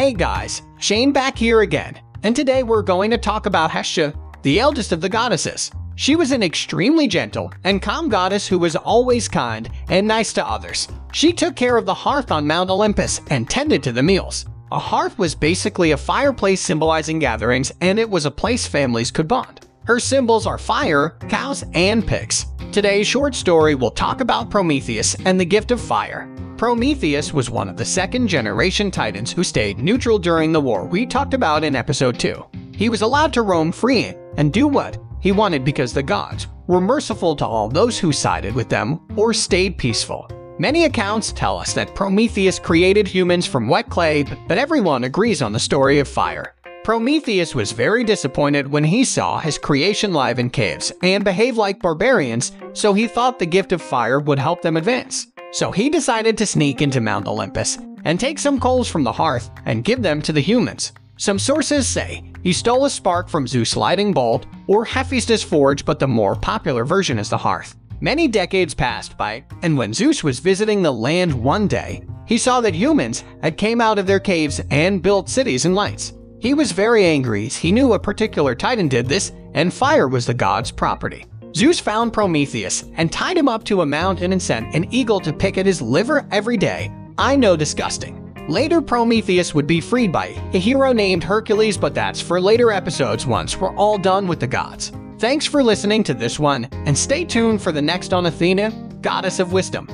Hey guys, Shane back here again, and today we're going to talk about Hestia, the eldest of the goddesses. She was an extremely gentle and calm goddess who was always kind and nice to others. She took care of the hearth on Mount Olympus and tended to the meals. A hearth was basically a fireplace symbolizing gatherings, and it was a place families could bond. Her symbols are fire, cows, and pigs. Today's short story will talk about Prometheus and the gift of fire. Prometheus was one of the second generation titans who stayed neutral during the war we talked about in episode 2. He was allowed to roam free and do what he wanted because the gods were merciful to all those who sided with them or stayed peaceful. Many accounts tell us that Prometheus created humans from wet clay, but everyone agrees on the story of fire. Prometheus was very disappointed when he saw his creation live in caves and behave like barbarians, so he thought the gift of fire would help them advance. So he decided to sneak into Mount Olympus and take some coals from the hearth and give them to the humans. Some sources say he stole a spark from Zeus' lightning bolt or Hephaestus' forge, but the more popular version is the hearth. Many decades passed by, and when Zeus was visiting the land one day, he saw that humans had came out of their caves and built cities and lights. He was very angry as he knew a particular titan did this, and fire was the god's property. Zeus found Prometheus and tied him up to a mountain and sent an eagle to pick at his liver every day. I know disgusting. Later, Prometheus would be freed by a hero named Hercules, but that's for later episodes once we're all done with the gods. Thanks for listening to this one, and stay tuned for the next on Athena, Goddess of Wisdom.